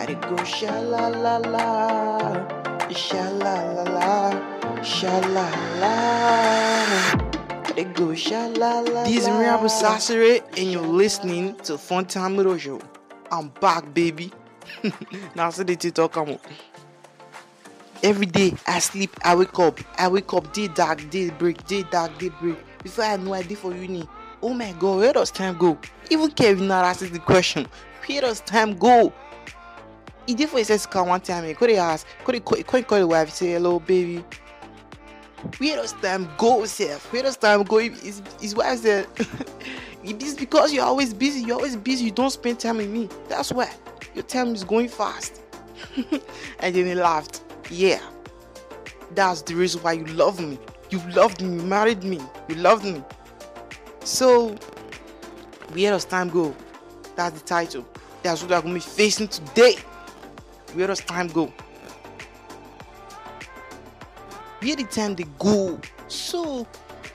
I dey go sha la la la, sha la la la, sha la la. I dey go sha la la. This is Mirabu Sasere, and you're listening to Fun Time with Ojo. I'm back, baby. now, so the talk come on. Every day I sleep, I wake up, I wake up, day dark, day break, day dark, day break. Before I know I did for uni. Oh my god, where does time go? Even Kevin now asks the question, where does time go? He did for his sister one time, he could he ask, could he call, could call the wife, say, hello, baby. Where does time go, self? Where does time go? His, his wife said, It is because you're always busy, you're always busy, you don't spend time with me. That's why your time is going fast. and then he laughed. Yeah, that's the reason why you love me. You loved me, you married me, you loved me. So, where does time go? That's the title. That's what I'm gonna be facing today. Where does time go? Where the time they go? So,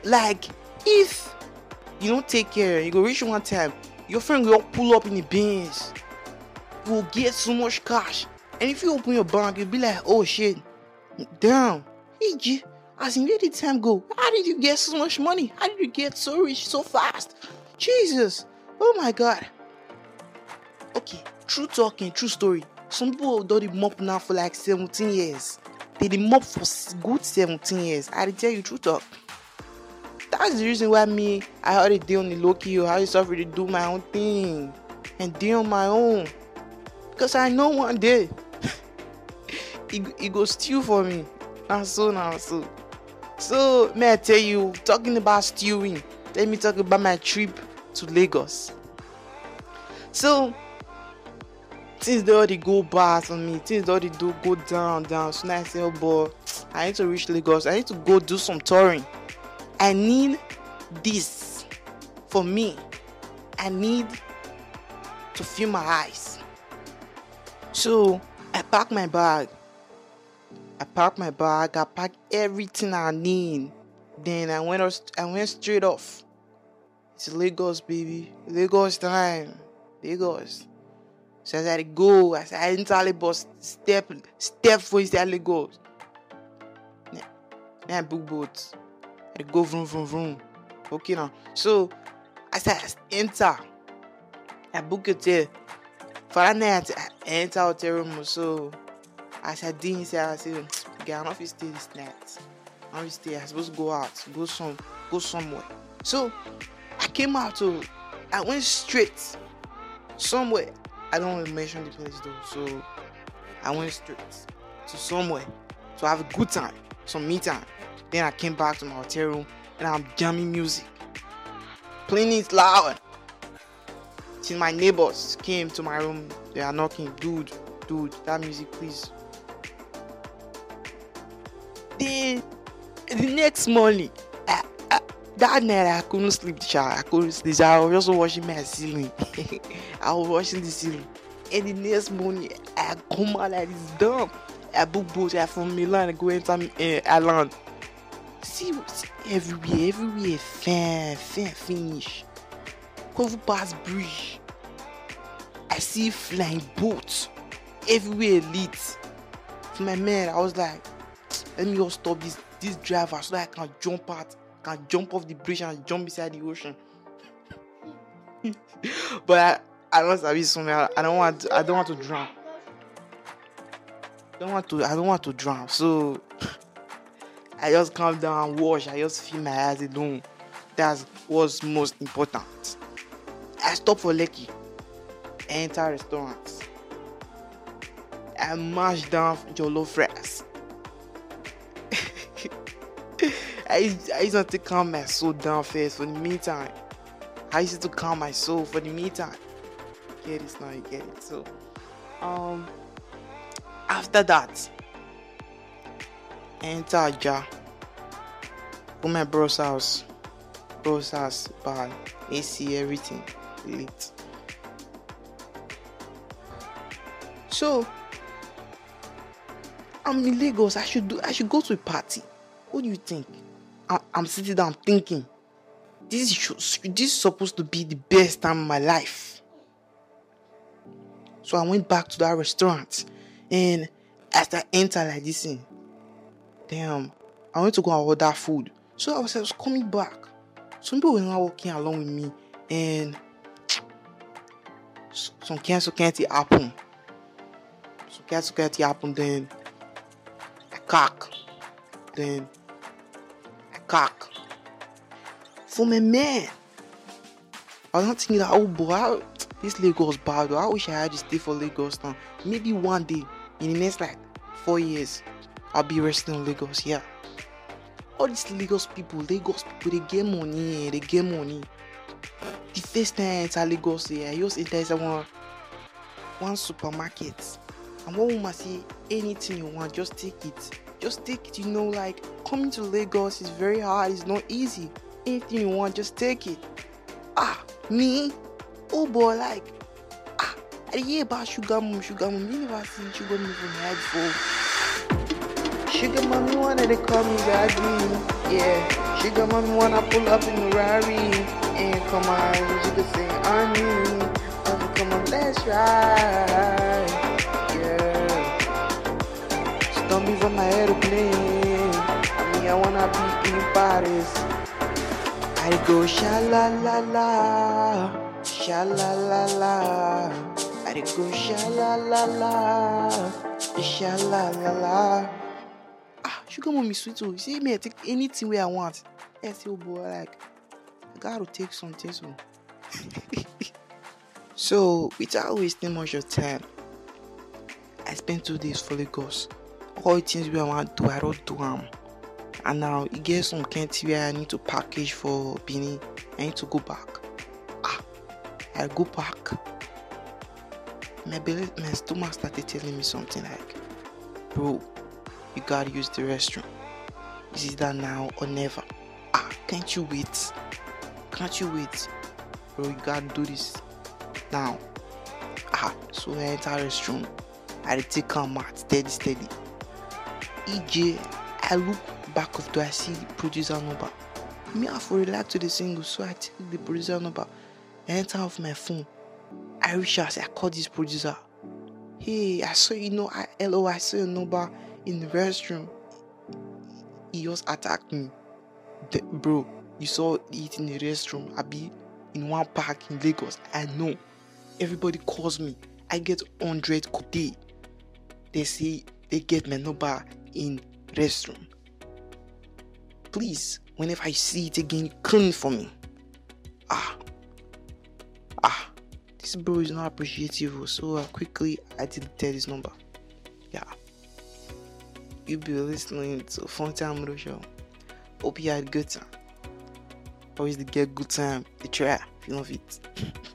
like, if you don't take care, you go reach one time, your friend will pull up in the bins. You will get so much cash. And if you open your bank, you'll be like, oh shit, damn, hey, as in where did time go? How did you get so much money? How did you get so rich so fast? Jesus, oh my god. Okay, true talking, true story. Some people don't the mop now for like 17 years. They did mop for good 17 years. I tell you true talk. That's the reason why me, I already deal on the low key, I already suffer to do my own thing and deal on my own. Because I know one day it, it go steal for me. Now so now so. So may I tell you, talking about stealing, let me talk about my trip to Lagos. So things they already go bad on me, things they already do go down, down. So now I say, oh boy, I need to reach Lagos. I need to go do some touring. I need this for me. I need to feel my eyes. So I pack my bag. I packed my bag. I packed everything I need. Then I went. I went straight off. It's Lagos, baby. Lagos time. Lagos. So as I go, as I enter Lagos, step, step for inside Lagos. Then I book Bolt. I go vroom vroom vroom. Okay now. So as I enter, I book hotel. For that night, I enter hotel room. So as I did inside, I said, "Girl, I'm not fit stay this night. I'm not stay. I'm supposed to go out, go some, go somewhere." So I came out to, I went straight somewhere. I don't want to mention the place though. So I went straight to somewhere to have a good time, some me time. Then I came back to my hotel room and I'm jamming music, playing it loud. Till my neighbors came to my room, they are knocking, dude, dude, that music, please. Then the next morning, that night I couldn't sleep. Child. I couldn't sleep. I was just watching my ceiling. I was watching the ceiling. And the next morning, I come out like this dumb. I book Bolt I from Milan and go enter uh, Ireland. See, see everywhere, everywhere, fin, fin, finish. Cover pass bridge. I see flying boats everywhere lit. For my man, I was like, let me just stop this this driver so that I can jump out, can jump off the bridge and jump beside the ocean. but I, I don't have somewhere. I don't want. To, I don't want to drown. I don't want to. I don't want to drown. So I just calm down and wash. I just feel my eyes alone. That's what's most important. I stop for Lekki. Enter restaurants. I mash down jollof rice. I used, I used to calm my soul down first for the meantime. I used to calm my soul for the meantime. Get it now, you get it. So, um, after that, enter Aja. Go my bro's house. Bro's house, bar, AC, everything lit. So, I'm in Lagos. I should do. I should go to a party. What do you think? I, I'm sitting down thinking. This is this is supposed to be the best time of my life. So I went back to that restaurant and as I enter like this thing, damn, I went to go and order food. So I was, I was coming back. Some people were not walking along with me and some cancel can't happen. Some cancel can't happen then I cock. Then cock. For my man. I not thinking that oh boy, this Lagos bad. I wish I had to stay for Lagos now. Maybe one day in the next like four years, I'll be resting in Lagos. Yeah. All these Lagos people, Lagos people, they get money. Eh, they get money. The first time I enter Lagos, yeah, I just enter one one supermarket. And one woman say anything you want, just take it. Just take it. You know, like coming to Lagos is very hard. It's not easy. Anything you want, just take it. Ah, me? Oh boy, like ah, I hear about sugar mom, sugar mom. You never seen sugar mom from head before. Sugar mommy wanna they call me daddy. Yeah, sugar mommy wanna pull up in the Rari and come on, she could say on me. Come on, let's ride. Stop me from my aeroplane. I mean, I wanna be in Paris. I go sha la la la, sha la la la. I go sha la la la, sha la la la. Ah, sugar mommy sweet oh. You see me, I take anything where I want. I say, oh boy, like I gotta take something so. so without wasting much of time, I spent two days for Lagos. All the things where I want to do, I don't do them. and now e get some kind thing wey i need to package for benin. I need to go back. Ah i go back. My belly my stomach started telling me something like bro you gotta use the restroom. Is it that now or never. Ah can't you wait? Can't you wait? Bro you gotta do this now. Ah so i enter restroom. I dey take am out steady steady ej i look back of door i see the producer number me i for relax to the single so i take the producer number enter off my phone. I reach out i call this producer. Hey i saw you know i hello i saw your number in the restroom. He just attacked me. The, bro you saw it in the restroom i be in one park in lagos i know. Everybody calls me. I get 100 day they say they get my number in restroom. Please whenever i see it again clean for me. Ah. Ah. This bro is not appreciative so uh, quickly i deleted his number. Yeah. You be listening to fun time Moto show. Hope you had good time. Always get good time they try if you love it